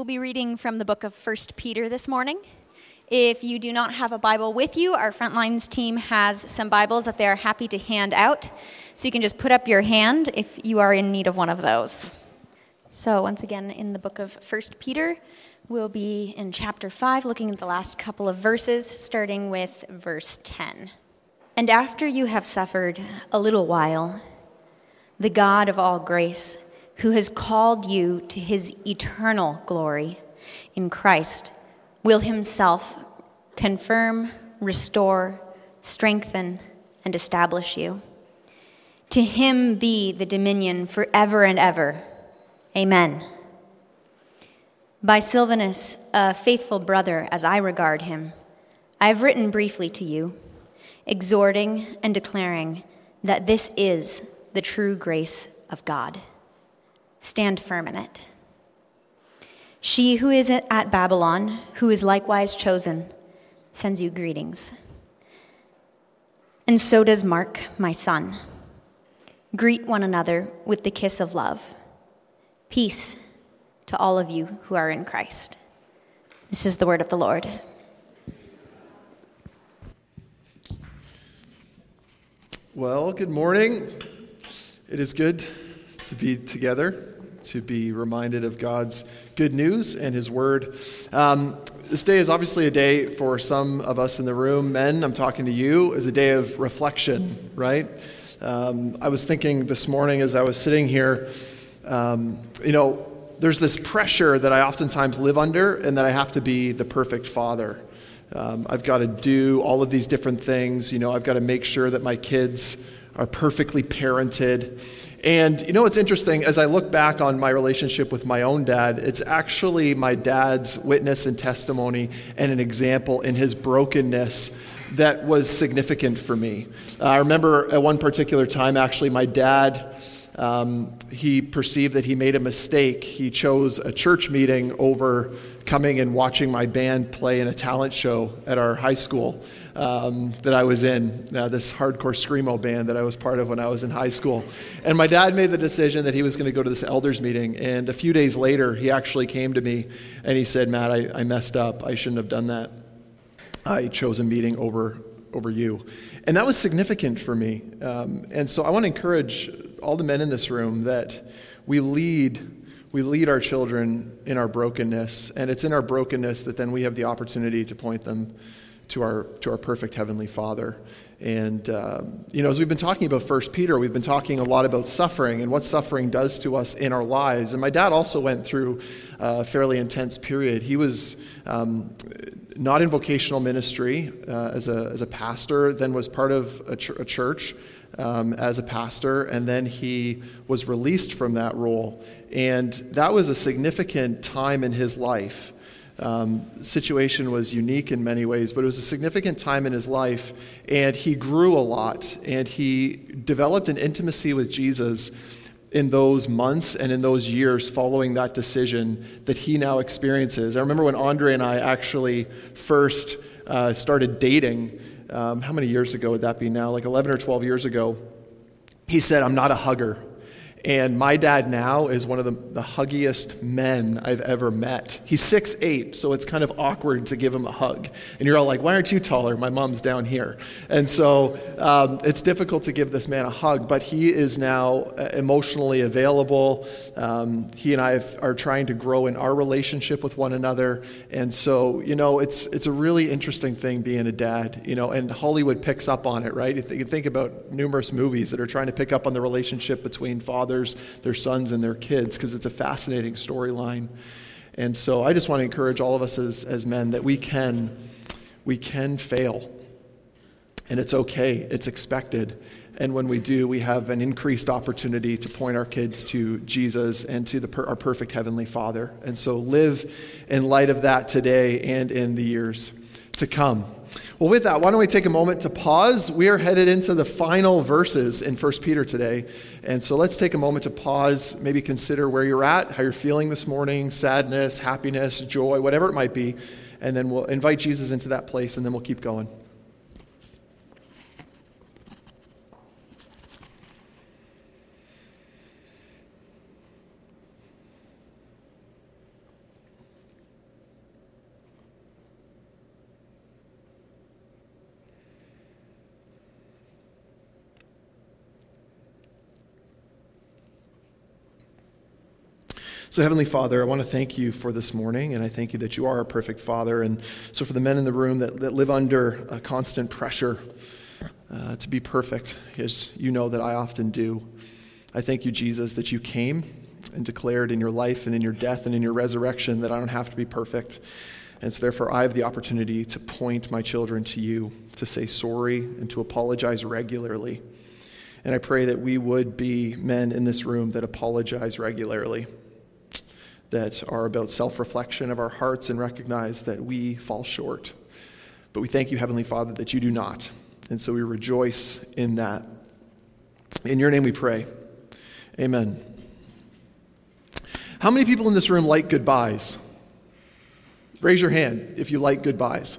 We'll be reading from the book of 1 Peter this morning. If you do not have a Bible with you, our Frontlines team has some Bibles that they are happy to hand out. So you can just put up your hand if you are in need of one of those. So, once again, in the book of 1 Peter, we'll be in chapter 5, looking at the last couple of verses, starting with verse 10. And after you have suffered a little while, the God of all grace, who has called you to his eternal glory in Christ, will himself confirm, restore, strengthen, and establish you. To him be the dominion forever and ever. Amen. By Silvanus, a faithful brother as I regard him, I have written briefly to you, exhorting and declaring that this is the true grace of God. Stand firm in it. She who is at Babylon, who is likewise chosen, sends you greetings. And so does Mark, my son. Greet one another with the kiss of love. Peace to all of you who are in Christ. This is the word of the Lord. Well, good morning. It is good to be together to be reminded of God's good news and His Word. Um, this day is obviously a day for some of us in the room. Men, I'm talking to you, is a day of reflection, right? Um, I was thinking this morning as I was sitting here, um, you know, there's this pressure that I oftentimes live under, and that I have to be the perfect father. Um, I've got to do all of these different things. You know, I've got to make sure that my kids are perfectly parented. And you know what's interesting? As I look back on my relationship with my own dad, it's actually my dad's witness and testimony and an example in his brokenness that was significant for me. Uh, I remember at one particular time, actually, my dad. Um, he perceived that he made a mistake. He chose a church meeting over coming and watching my band play in a talent show at our high school um, that I was in, uh, this hardcore screamo band that I was part of when I was in high school. And my dad made the decision that he was going to go to this elders meeting. And a few days later, he actually came to me and he said, Matt, I, I messed up. I shouldn't have done that. I chose a meeting over, over you. And that was significant for me. Um, and so I want to encourage all the men in this room that we lead we lead our children in our brokenness, and it's in our brokenness that then we have the opportunity to point them to our, to our perfect Heavenly Father. And, um, you know, as we've been talking about First Peter, we've been talking a lot about suffering and what suffering does to us in our lives. And my dad also went through a fairly intense period. He was um, not in vocational ministry uh, as, a, as a pastor, then was part of a, ch- a church um, as a pastor, and then he was released from that role. And that was a significant time in his life um, situation was unique in many ways, but it was a significant time in his life, and he grew a lot, and he developed an intimacy with Jesus in those months and in those years following that decision that he now experiences. I remember when Andre and I actually first uh, started dating. Um, how many years ago would that be now? Like 11 or 12 years ago. He said, I'm not a hugger. And my dad now is one of the, the huggiest men I've ever met. He's six eight, so it's kind of awkward to give him a hug. And you're all like, why aren't you taller? My mom's down here. And so um, it's difficult to give this man a hug, but he is now uh, emotionally available. Um, he and I have, are trying to grow in our relationship with one another. And so, you know, it's, it's a really interesting thing being a dad, you know, and Hollywood picks up on it, right? You can think about numerous movies that are trying to pick up on the relationship between father fathers, their sons, and their kids, because it's a fascinating storyline. And so I just want to encourage all of us as, as men that we can, we can fail. And it's okay, it's expected. And when we do, we have an increased opportunity to point our kids to Jesus and to the, our perfect Heavenly Father. And so live in light of that today and in the years to come. Well, with that, why don't we take a moment to pause? We are headed into the final verses in 1 Peter today. And so let's take a moment to pause, maybe consider where you're at, how you're feeling this morning sadness, happiness, joy, whatever it might be. And then we'll invite Jesus into that place, and then we'll keep going. So, Heavenly Father, I want to thank you for this morning, and I thank you that you are a perfect Father. And so, for the men in the room that, that live under a constant pressure uh, to be perfect, as you know that I often do, I thank you, Jesus, that you came and declared in your life and in your death and in your resurrection that I don't have to be perfect. And so, therefore, I have the opportunity to point my children to you, to say sorry, and to apologize regularly. And I pray that we would be men in this room that apologize regularly that are about self reflection of our hearts and recognize that we fall short. But we thank you, Heavenly Father, that you do not. And so we rejoice in that. In your name we pray. Amen. How many people in this room like goodbyes? Raise your hand if you like goodbyes.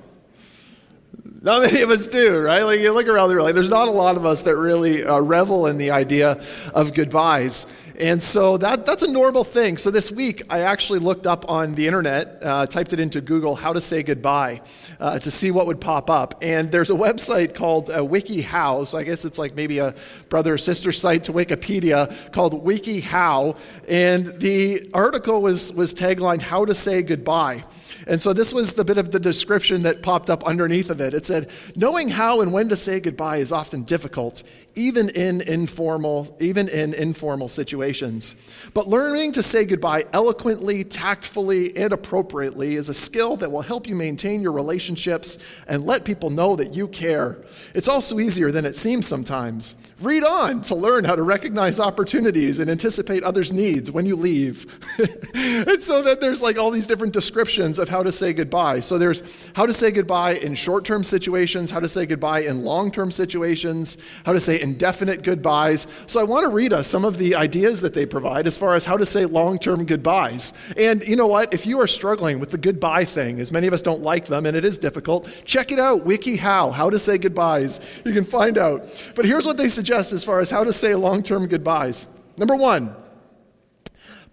Not many of us do, right? Like you look around the room, like there's not a lot of us that really uh, revel in the idea of goodbyes. And so that, that's a normal thing. So this week, I actually looked up on the internet, uh, typed it into Google, how to say goodbye, uh, to see what would pop up. And there's a website called uh, WikiHow. So I guess it's like maybe a brother or sister site to Wikipedia called WikiHow. And the article was, was taglined, How to Say Goodbye. And so this was the bit of the description that popped up underneath of it. It said, Knowing how and when to say goodbye is often difficult even in informal even in informal situations. But learning to say goodbye eloquently tactfully and appropriately is a skill that will help you maintain your relationships and let people know that you care. It's also easier than it seems sometimes. Read on to learn how to recognize opportunities and anticipate others needs when you leave. And so that there's like all these different descriptions of how to say goodbye. So there's how to say goodbye in short-term situations how to say goodbye in long-term situations how to say indefinite goodbyes. So I want to read us some of the ideas that they provide as far as how to say long term goodbyes. And you know what? If you are struggling with the goodbye thing, as many of us don't like them and it is difficult, check it out WikiHow, how to say goodbyes. You can find out. But here's what they suggest as far as how to say long term goodbyes. Number one,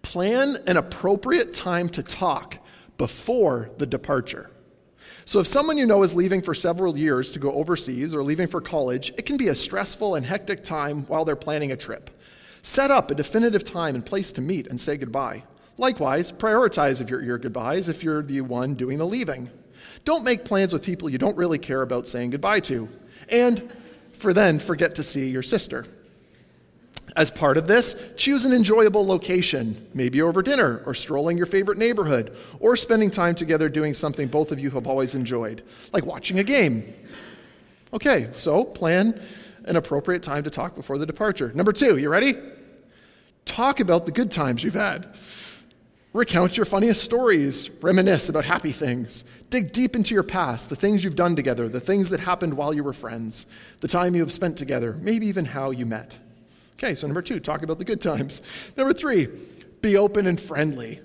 plan an appropriate time to talk before the departure. So, if someone you know is leaving for several years to go overseas or leaving for college, it can be a stressful and hectic time while they're planning a trip. Set up a definitive time and place to meet and say goodbye. Likewise, prioritize if your, your goodbyes if you're the one doing the leaving. Don't make plans with people you don't really care about saying goodbye to. And for then, forget to see your sister. As part of this, choose an enjoyable location, maybe over dinner or strolling your favorite neighborhood, or spending time together doing something both of you have always enjoyed, like watching a game. Okay, so plan an appropriate time to talk before the departure. Number two, you ready? Talk about the good times you've had. Recount your funniest stories, reminisce about happy things, dig deep into your past, the things you've done together, the things that happened while you were friends, the time you have spent together, maybe even how you met. Okay, so number two, talk about the good times. Number three, be open and friendly.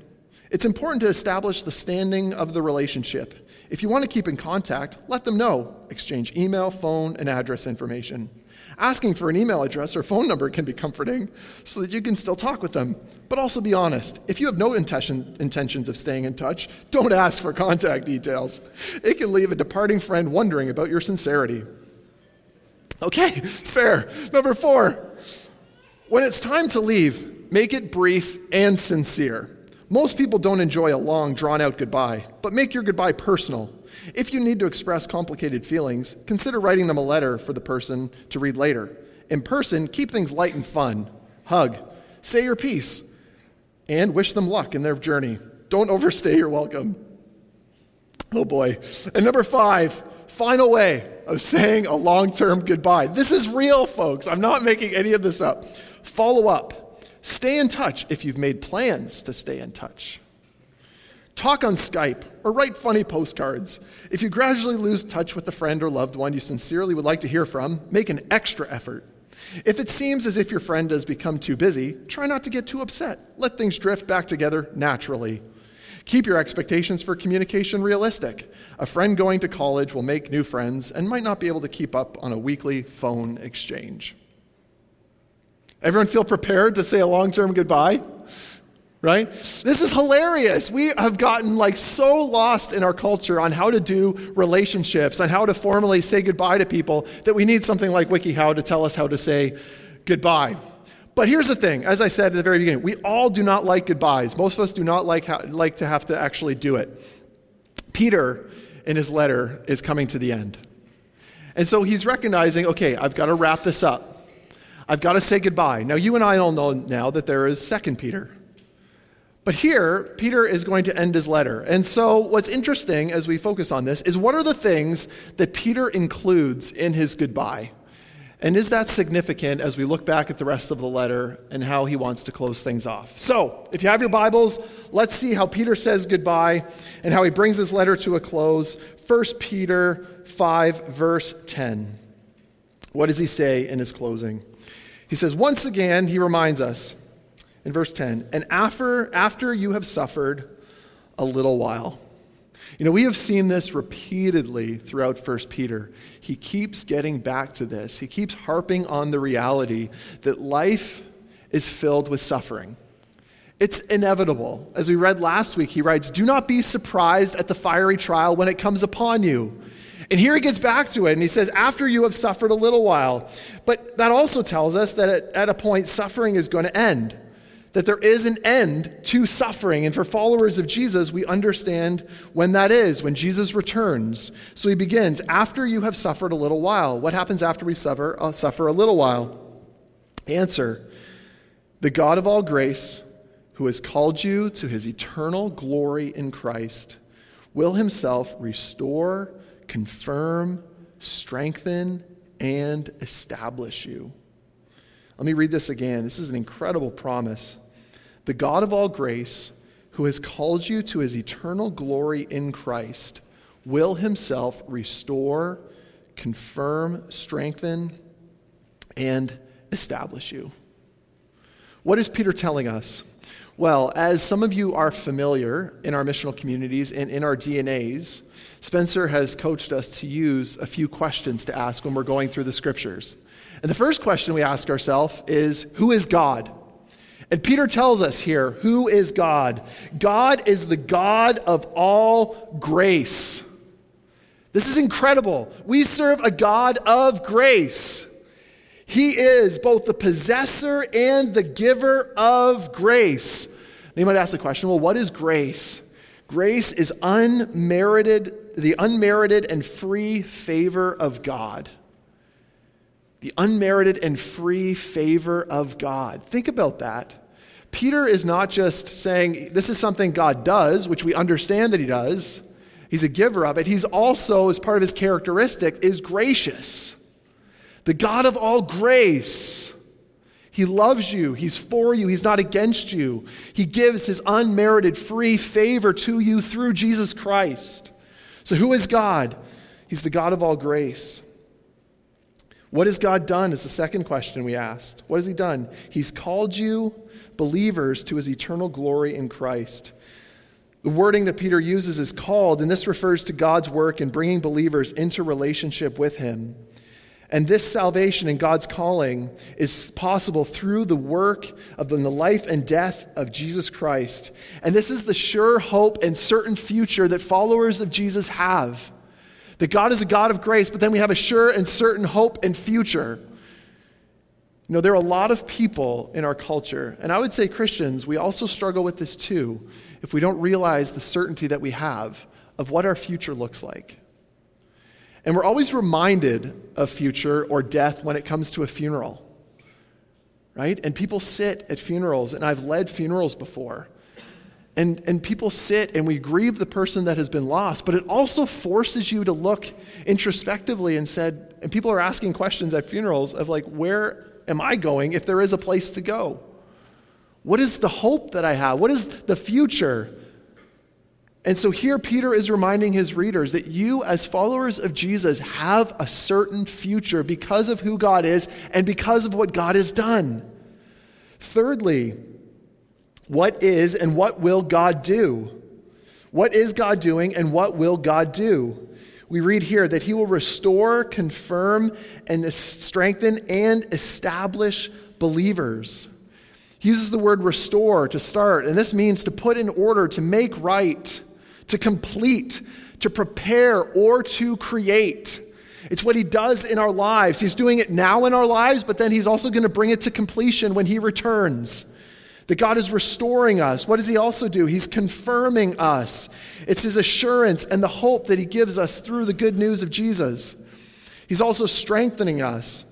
It's important to establish the standing of the relationship. If you want to keep in contact, let them know. Exchange email, phone, and address information. Asking for an email address or phone number can be comforting so that you can still talk with them. But also be honest. If you have no intention, intentions of staying in touch, don't ask for contact details. It can leave a departing friend wondering about your sincerity. Okay, fair. Number four, when it's time to leave, make it brief and sincere. Most people don't enjoy a long, drawn out goodbye, but make your goodbye personal. If you need to express complicated feelings, consider writing them a letter for the person to read later. In person, keep things light and fun. Hug, say your piece, and wish them luck in their journey. Don't overstay your welcome. Oh boy. And number five, final way of saying a long term goodbye. This is real, folks. I'm not making any of this up. Follow up. Stay in touch if you've made plans to stay in touch. Talk on Skype or write funny postcards. If you gradually lose touch with a friend or loved one you sincerely would like to hear from, make an extra effort. If it seems as if your friend has become too busy, try not to get too upset. Let things drift back together naturally. Keep your expectations for communication realistic. A friend going to college will make new friends and might not be able to keep up on a weekly phone exchange. Everyone feel prepared to say a long term goodbye? Right? This is hilarious. We have gotten like so lost in our culture on how to do relationships, on how to formally say goodbye to people, that we need something like WikiHow to tell us how to say goodbye. but here's the thing as I said at the very beginning, we all do not like goodbyes. Most of us do not like, like to have to actually do it. Peter, in his letter, is coming to the end. And so he's recognizing okay, I've got to wrap this up. I've got to say goodbye. Now, you and I all know now that there is Second Peter. But here, Peter is going to end his letter. And so, what's interesting as we focus on this is what are the things that Peter includes in his goodbye? And is that significant as we look back at the rest of the letter and how he wants to close things off? So, if you have your Bibles, let's see how Peter says goodbye and how he brings his letter to a close. 1 Peter 5, verse 10. What does he say in his closing? He says, Once again, he reminds us in verse 10 and after, after you have suffered a little while. You know, we have seen this repeatedly throughout 1 Peter. He keeps getting back to this. He keeps harping on the reality that life is filled with suffering. It's inevitable. As we read last week, he writes, Do not be surprised at the fiery trial when it comes upon you. And here he gets back to it and he says, After you have suffered a little while. But that also tells us that at, a point, suffering is going to end that there is an end to suffering. And for followers of Jesus, we understand when that is, when Jesus returns. So he begins, after you have suffered a little while. What happens after we suffer, uh, suffer a little while? Answer The God of all grace, who has called you to his eternal glory in Christ, will himself restore, confirm, strengthen, and establish you. Let me read this again. This is an incredible promise. The God of all grace, who has called you to his eternal glory in Christ, will himself restore, confirm, strengthen, and establish you. What is Peter telling us? Well, as some of you are familiar in our missional communities and in our DNAs, Spencer has coached us to use a few questions to ask when we're going through the scriptures. And the first question we ask ourselves is Who is God? And Peter tells us here who is God? God is the God of all grace. This is incredible. We serve a God of grace. He is both the possessor and the giver of grace. Now you might ask the question well, what is grace? Grace is unmerited, the unmerited and free favor of God. The unmerited and free favor of God. Think about that. Peter is not just saying this is something God does, which we understand that he does. He's a giver of it. He's also, as part of his characteristic, is gracious. The God of all grace. He loves you. He's for you. He's not against you. He gives his unmerited free favor to you through Jesus Christ. So, who is God? He's the God of all grace. What has God done? Is the second question we asked. What has He done? He's called you believers to his eternal glory in Christ. The wording that Peter uses is called, and this refers to God's work in bringing believers into relationship with him. And this salvation and God's calling is possible through the work of the life and death of Jesus Christ. And this is the sure hope and certain future that followers of Jesus have. That God is a God of grace, but then we have a sure and certain hope and future. You know, there are a lot of people in our culture, and I would say Christians, we also struggle with this too, if we don't realize the certainty that we have of what our future looks like. And we're always reminded of future or death when it comes to a funeral, right? And people sit at funerals, and I've led funerals before. And, and people sit and we grieve the person that has been lost, but it also forces you to look introspectively and said, and people are asking questions at funerals of like, where am I going if there is a place to go? What is the hope that I have? What is the future? And so here Peter is reminding his readers that you, as followers of Jesus, have a certain future because of who God is and because of what God has done. Thirdly, what is and what will God do? What is God doing and what will God do? we read here that he will restore, confirm, and strengthen and establish believers. He uses the word restore to start, and this means to put in order, to make right, to complete, to prepare, or to create. It's what he does in our lives. He's doing it now in our lives, but then he's also going to bring it to completion when he returns. That God is restoring us. What does he also do? He's confirming us. It's his assurance and the hope that he gives us through the good news of Jesus. He's also strengthening us.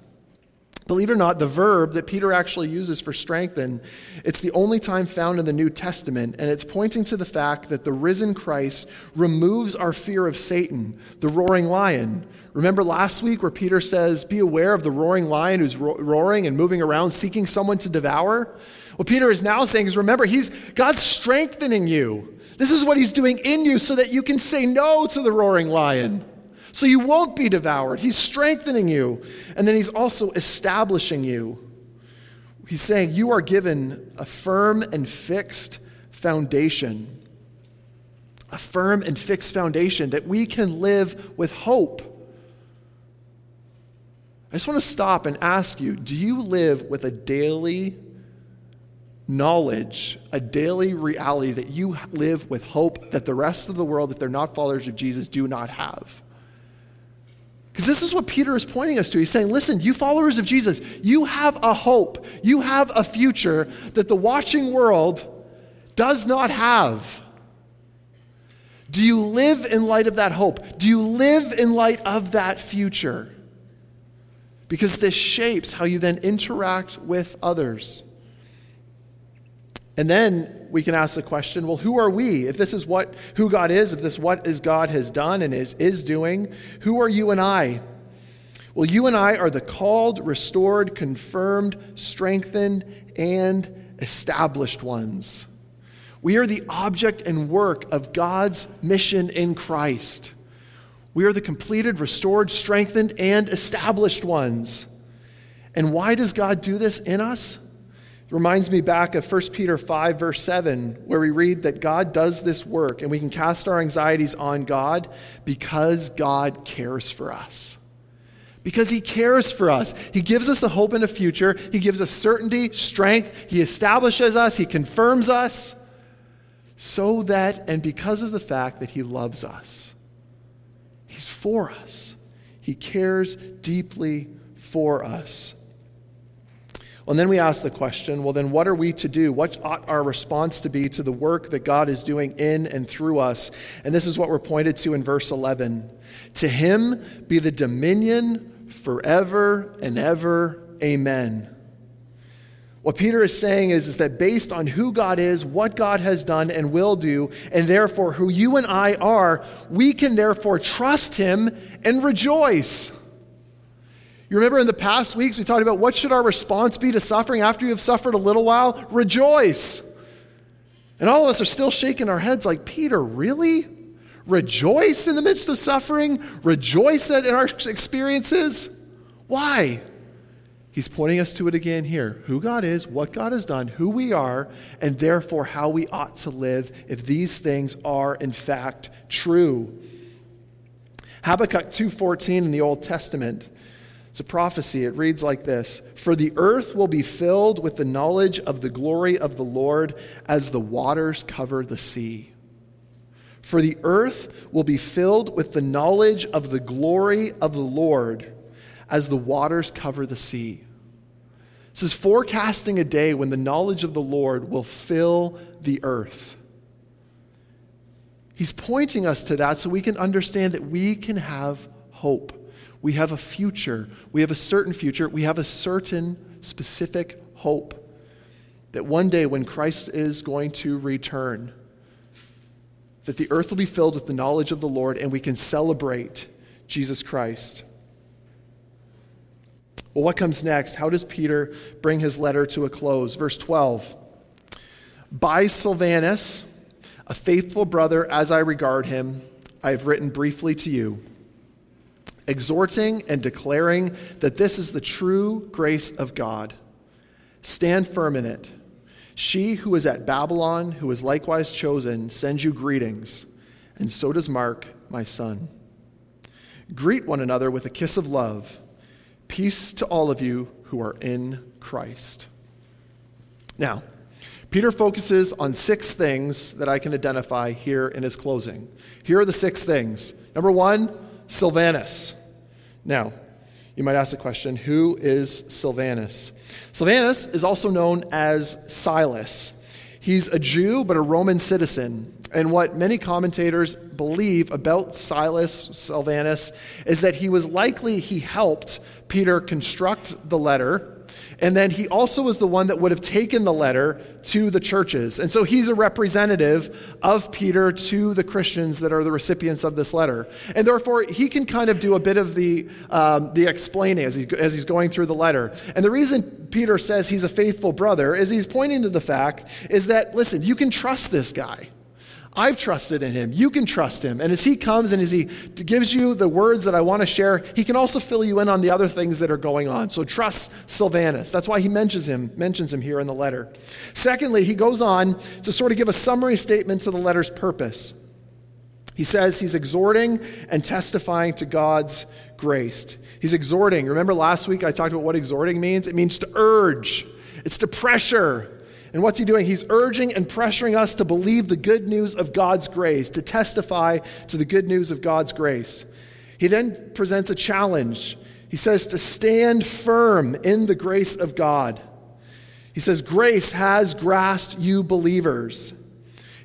Believe it or not, the verb that Peter actually uses for strengthen, it's the only time found in the New Testament, and it's pointing to the fact that the risen Christ removes our fear of Satan, the roaring lion. Remember last week where Peter says, Be aware of the roaring lion who's ro- roaring and moving around seeking someone to devour? What Peter is now saying is, remember, he's, God's strengthening you. This is what he's doing in you so that you can say no to the roaring lion so you won't be devoured. He's strengthening you, and then He's also establishing you. He's saying you are given a firm and fixed foundation. A firm and fixed foundation that we can live with hope. I just want to stop and ask you do you live with a daily knowledge, a daily reality that you live with hope that the rest of the world, if they're not followers of Jesus, do not have? Because this is what Peter is pointing us to. He's saying, listen, you followers of Jesus, you have a hope, you have a future that the watching world does not have. Do you live in light of that hope? Do you live in light of that future? Because this shapes how you then interact with others. And then we can ask the question, well, who are we? If this is what who God is, if this what is God has done and is is doing, who are you and I? Well, you and I are the called, restored, confirmed, strengthened, and established ones. We are the object and work of God's mission in Christ. We are the completed, restored, strengthened, and established ones. And why does God do this in us? Reminds me back of 1 Peter 5, verse 7, where we read that God does this work and we can cast our anxieties on God because God cares for us. Because He cares for us. He gives us a hope in a future, He gives us certainty, strength, He establishes us, He confirms us, so that, and because of the fact that He loves us, He's for us. He cares deeply for us. And then we ask the question well, then what are we to do? What ought our response to be to the work that God is doing in and through us? And this is what we're pointed to in verse 11. To him be the dominion forever and ever. Amen. What Peter is saying is, is that based on who God is, what God has done and will do, and therefore who you and I are, we can therefore trust him and rejoice. You remember in the past weeks, we talked about what should our response be to suffering after you have suffered a little while? Rejoice. And all of us are still shaking our heads like, Peter, really? Rejoice in the midst of suffering? Rejoice in our experiences? Why? He's pointing us to it again here who God is, what God has done, who we are, and therefore how we ought to live if these things are in fact true. Habakkuk 2:14 in the Old Testament it's a prophecy. It reads like this For the earth will be filled with the knowledge of the glory of the Lord as the waters cover the sea. For the earth will be filled with the knowledge of the glory of the Lord as the waters cover the sea. This is forecasting a day when the knowledge of the Lord will fill the earth. He's pointing us to that so we can understand that we can have hope. We have a future. We have a certain future. We have a certain specific hope that one day when Christ is going to return, that the earth will be filled with the knowledge of the Lord and we can celebrate Jesus Christ. Well, what comes next? How does Peter bring his letter to a close? Verse 12 By Silvanus, a faithful brother as I regard him, I have written briefly to you exhorting and declaring that this is the true grace of God. Stand firm in it. She who is at Babylon, who is likewise chosen, sends you greetings, and so does Mark, my son. Greet one another with a kiss of love. Peace to all of you who are in Christ. Now, Peter focuses on six things that I can identify here in his closing. Here are the six things. Number one, Silvanus. Now, you might ask the question who is Silvanus? Silvanus is also known as Silas. He's a Jew, but a Roman citizen. And what many commentators believe about Silas Silvanus is that he was likely he helped Peter construct the letter and then he also was the one that would have taken the letter to the churches. And so he's a representative of Peter to the Christians that are the recipients of this letter. And therefore, he can kind of do a bit of the, um, the explaining as, he, as he's going through the letter. And the reason Peter says he's a faithful brother is he's pointing to the fact is that, listen, you can trust this guy. I've trusted in him. You can trust him. And as he comes and as he gives you the words that I want to share, he can also fill you in on the other things that are going on. So trust Silvanus. That's why he mentions him, mentions him here in the letter. Secondly, he goes on to sort of give a summary statement to the letter's purpose. He says he's exhorting and testifying to God's grace. He's exhorting. Remember last week I talked about what exhorting means? It means to urge, it's to pressure, and what's he doing? He's urging and pressuring us to believe the good news of God's grace, to testify to the good news of God's grace. He then presents a challenge. He says to stand firm in the grace of God. He says, Grace has grasped you believers.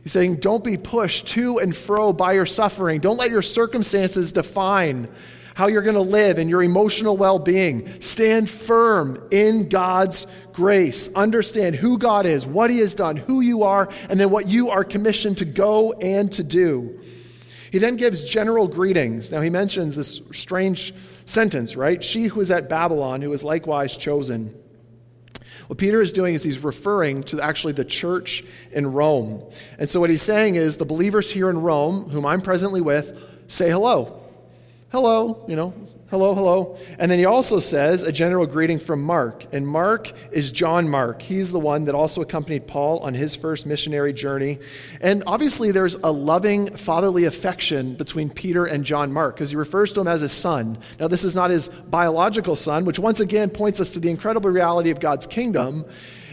He's saying, Don't be pushed to and fro by your suffering. Don't let your circumstances define how you're going to live and your emotional well being. Stand firm in God's grace. Understand who God is, what He has done, who you are, and then what you are commissioned to go and to do. He then gives general greetings. Now, he mentions this strange sentence, right? She who is at Babylon, who is likewise chosen. What Peter is doing is he's referring to actually the church in Rome. And so, what he's saying is the believers here in Rome, whom I'm presently with, say hello hello, you know, hello, hello. And then he also says a general greeting from Mark. And Mark is John Mark. He's the one that also accompanied Paul on his first missionary journey. And obviously, there's a loving fatherly affection between Peter and John Mark because he refers to him as his son. Now, this is not his biological son, which once again points us to the incredible reality of God's kingdom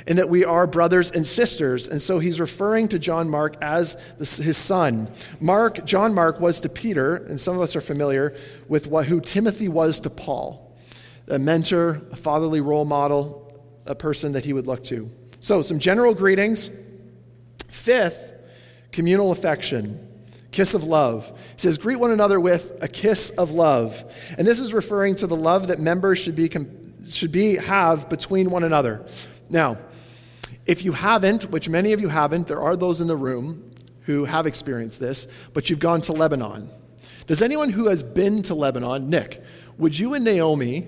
and that we are brothers and sisters. And so he's referring to John Mark as his son. Mark, John Mark was to Peter, and some of us are familiar with what, who Timothy was to Paul a mentor, a fatherly role model, a person that he would look to. So, some general greetings. Fifth, communal affection kiss of love. He says, Greet one another with a kiss of love. And this is referring to the love that members should be, should be have between one another. Now, if you haven't, which many of you haven't, there are those in the room who have experienced this, but you've gone to Lebanon. Does anyone who has been to Lebanon, Nick, would you and Naomi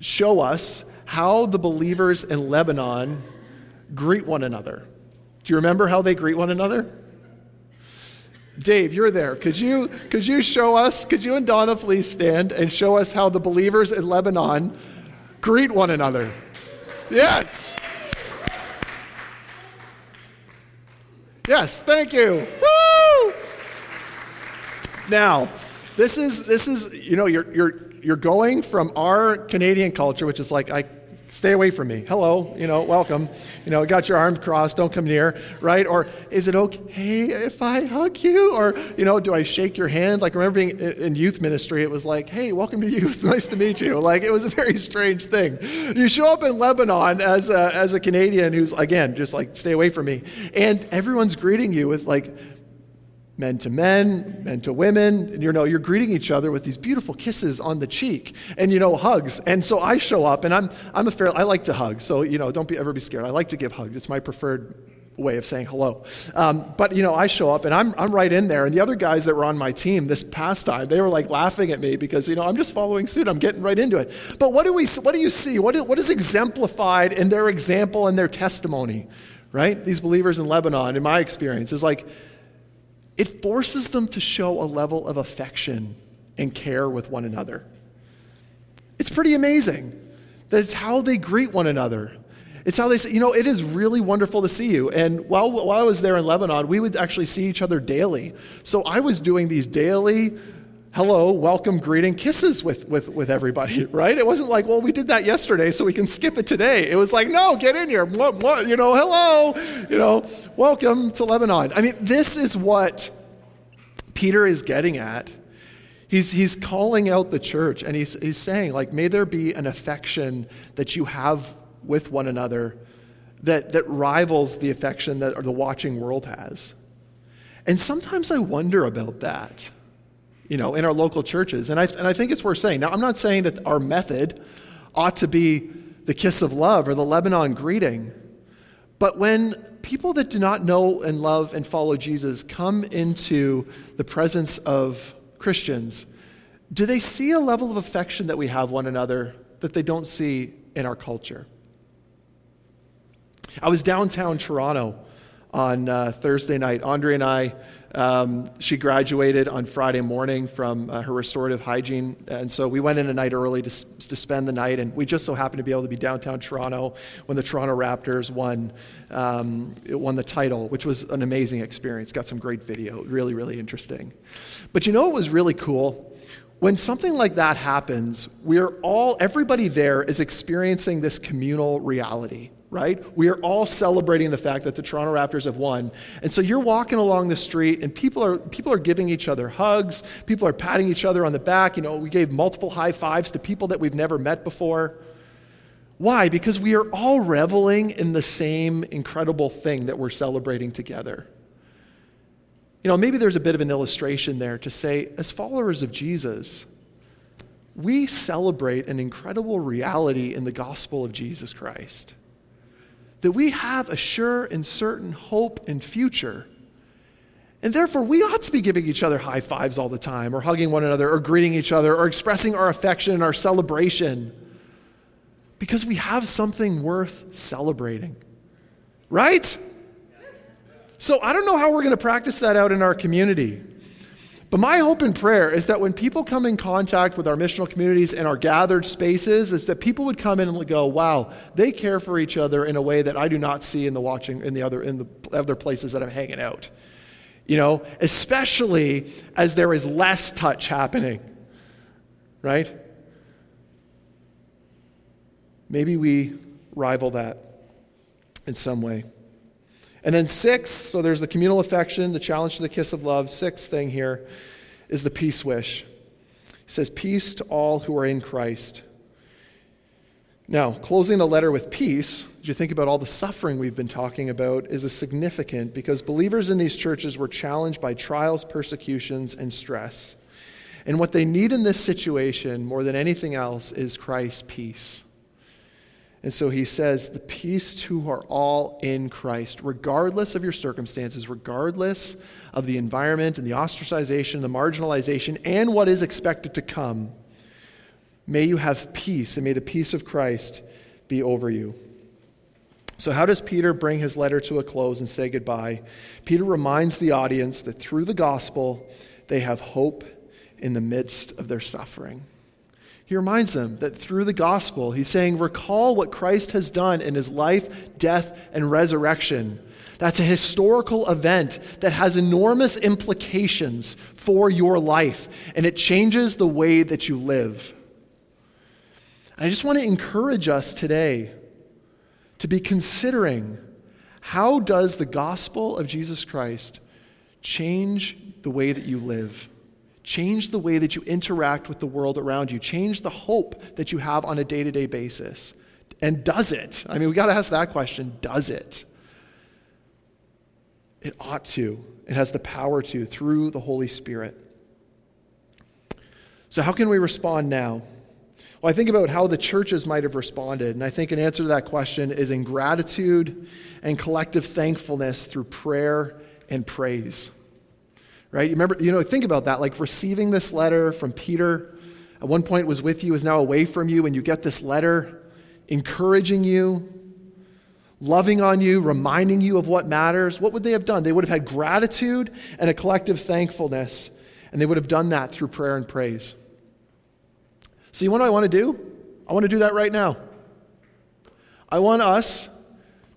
show us how the believers in Lebanon greet one another? Do you remember how they greet one another? Dave, you're there. Could you, could you show us, could you and Donna please stand and show us how the believers in Lebanon greet one another? Yes. Yes, thank you. Woo! Now, this is this is you know you're you're you're going from our Canadian culture, which is like I stay away from me. Hello, you know, welcome. You know, got your arms crossed, don't come near, right? Or is it okay if I hug you? Or, you know, do I shake your hand? Like, I remember being in youth ministry, it was like, hey, welcome to youth, nice to meet you. Like, it was a very strange thing. You show up in Lebanon as a, as a Canadian who's, again, just like, stay away from me. And everyone's greeting you with, like, men to men, men to women. And, you know, you're greeting each other with these beautiful kisses on the cheek and, you know, hugs. And so I show up and I'm, I'm a fair, I like to hug. So, you know, don't be, ever be scared. I like to give hugs. It's my preferred way of saying hello. Um, but, you know, I show up and I'm, I'm right in there. And the other guys that were on my team this past time, they were like laughing at me because, you know, I'm just following suit. I'm getting right into it. But what do we, what do you see? What, what is exemplified in their example and their testimony? Right? These believers in Lebanon, in my experience, is like, it forces them to show a level of affection and care with one another. It's pretty amazing. That's how they greet one another. It's how they say, you know, it is really wonderful to see you. And while, while I was there in Lebanon, we would actually see each other daily. So I was doing these daily hello, welcome, greeting, kisses with, with, with everybody, right? It wasn't like, well, we did that yesterday, so we can skip it today. It was like, no, get in here, you know, hello, you know, welcome to Lebanon. I mean, this is what Peter is getting at. He's, he's calling out the church and he's, he's saying, like, may there be an affection that you have with one another that, that rivals the affection that the watching world has. And sometimes I wonder about that, you know, in our local churches. And I, and I think it's worth saying. Now, I'm not saying that our method ought to be the kiss of love or the Lebanon greeting. But when people that do not know and love and follow Jesus come into the presence of Christians, do they see a level of affection that we have one another that they don't see in our culture? I was downtown Toronto on uh, Thursday night. Andre and I, um, she graduated on Friday morning from uh, her restorative hygiene. And so we went in a night early to, to spend the night. And we just so happened to be able to be downtown Toronto when the Toronto Raptors won, um, won the title, which was an amazing experience. Got some great video. Really, really interesting. But you know what was really cool? When something like that happens, we're all, everybody there is experiencing this communal reality right? We are all celebrating the fact that the Toronto Raptors have won. And so you're walking along the street and people are people are giving each other hugs, people are patting each other on the back, you know, we gave multiple high fives to people that we've never met before. Why? Because we are all reveling in the same incredible thing that we're celebrating together. You know, maybe there's a bit of an illustration there to say as followers of Jesus, we celebrate an incredible reality in the gospel of Jesus Christ that we have a sure and certain hope and future. And therefore, we ought to be giving each other high fives all the time, or hugging one another, or greeting each other, or expressing our affection and our celebration, because we have something worth celebrating. Right? So I don't know how we're going to practice that out in our community. But my hope and prayer is that when people come in contact with our missional communities and our gathered spaces, is that people would come in and go, "Wow, they care for each other in a way that I do not see in the watching in the other in the other places that I'm hanging out." You know, especially as there is less touch happening. Right? Maybe we rival that in some way. And then, sixth, so there's the communal affection, the challenge to the kiss of love. Sixth thing here is the peace wish. He says, Peace to all who are in Christ. Now, closing the letter with peace, as you think about all the suffering we've been talking about, is a significant because believers in these churches were challenged by trials, persecutions, and stress. And what they need in this situation more than anything else is Christ's peace. And so he says, the peace to who are all in Christ, regardless of your circumstances, regardless of the environment and the ostracization, the marginalization, and what is expected to come. May you have peace, and may the peace of Christ be over you. So, how does Peter bring his letter to a close and say goodbye? Peter reminds the audience that through the gospel, they have hope in the midst of their suffering. He reminds them that through the gospel, he's saying, Recall what Christ has done in his life, death, and resurrection. That's a historical event that has enormous implications for your life, and it changes the way that you live. And I just want to encourage us today to be considering how does the gospel of Jesus Christ change the way that you live? Change the way that you interact with the world around you. Change the hope that you have on a day to day basis. And does it? I mean, we got to ask that question does it? It ought to. It has the power to through the Holy Spirit. So, how can we respond now? Well, I think about how the churches might have responded, and I think an answer to that question is in gratitude and collective thankfulness through prayer and praise right? You remember, you know, think about that, like receiving this letter from Peter. At one point was with you, is now away from you, and you get this letter encouraging you, loving on you, reminding you of what matters. What would they have done? They would have had gratitude and a collective thankfulness, and they would have done that through prayer and praise. So, you know what I want to do? I want to do that right now. I want us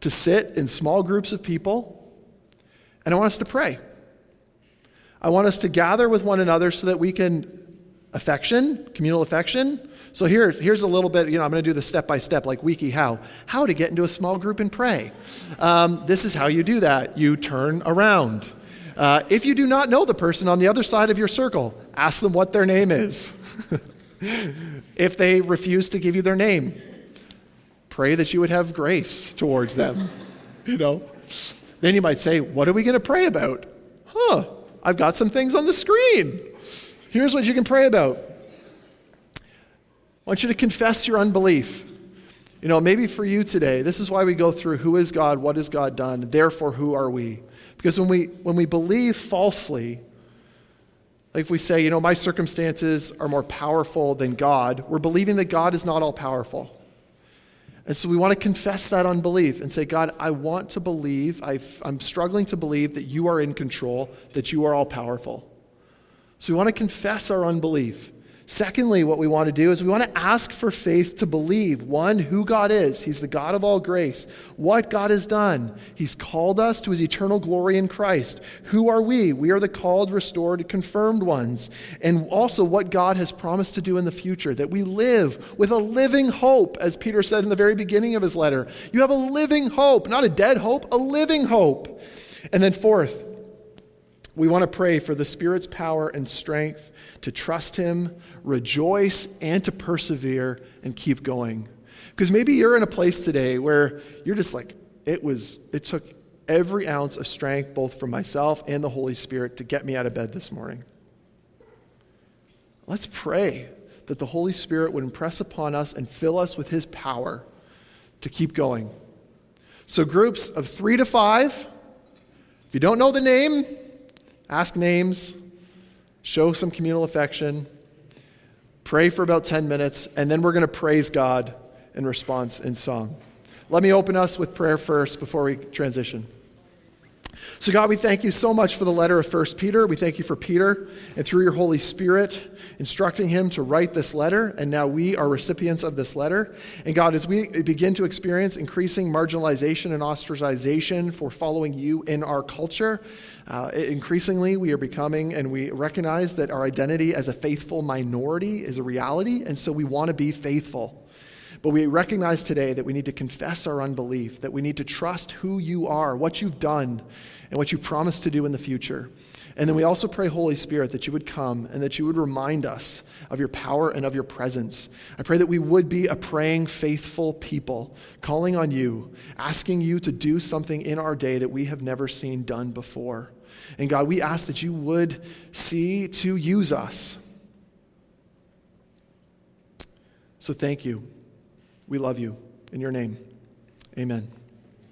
to sit in small groups of people, and I want us to pray. I want us to gather with one another so that we can affection, communal affection. So here, here's a little bit, you know, I'm going to do the step by step, like Wiki How. How to get into a small group and pray. Um, this is how you do that. You turn around. Uh, if you do not know the person on the other side of your circle, ask them what their name is. if they refuse to give you their name, pray that you would have grace towards them. You know? Then you might say, What are we going to pray about? Huh, I've got some things on the screen. Here's what you can pray about. I want you to confess your unbelief. You know, maybe for you today, this is why we go through who is God, what has God done, therefore who are we? Because when we when we believe falsely, like if we say, you know, my circumstances are more powerful than God, we're believing that God is not all powerful. And so we want to confess that unbelief and say, God, I want to believe, i am struggling to believe that you are in control, that you are all powerful. So we want to confess our unbelief. Secondly, what we want to do is we want to ask for faith to believe one, who God is. He's the God of all grace. What God has done. He's called us to his eternal glory in Christ. Who are we? We are the called, restored, confirmed ones. And also what God has promised to do in the future, that we live with a living hope, as Peter said in the very beginning of his letter. You have a living hope, not a dead hope, a living hope. And then, fourth, we want to pray for the Spirit's power and strength to trust Him, rejoice, and to persevere and keep going. Because maybe you're in a place today where you're just like, it was, it took every ounce of strength, both from myself and the Holy Spirit, to get me out of bed this morning. Let's pray that the Holy Spirit would impress upon us and fill us with His power to keep going. So, groups of three to five, if you don't know the name, ask names, show some communal affection, pray for about 10 minutes, and then we're going to praise God in response in song. Let me open us with prayer first before we transition. So, God, we thank you so much for the letter of 1 Peter. We thank you for Peter and through your Holy Spirit instructing him to write this letter. And now we are recipients of this letter. And God, as we begin to experience increasing marginalization and ostracization for following you in our culture, uh, increasingly we are becoming and we recognize that our identity as a faithful minority is a reality. And so we want to be faithful. But we recognize today that we need to confess our unbelief, that we need to trust who you are, what you've done, and what you promised to do in the future. And then we also pray, Holy Spirit, that you would come and that you would remind us of your power and of your presence. I pray that we would be a praying, faithful people, calling on you, asking you to do something in our day that we have never seen done before. And God, we ask that you would see to use us. So thank you. We love you. In your name, amen.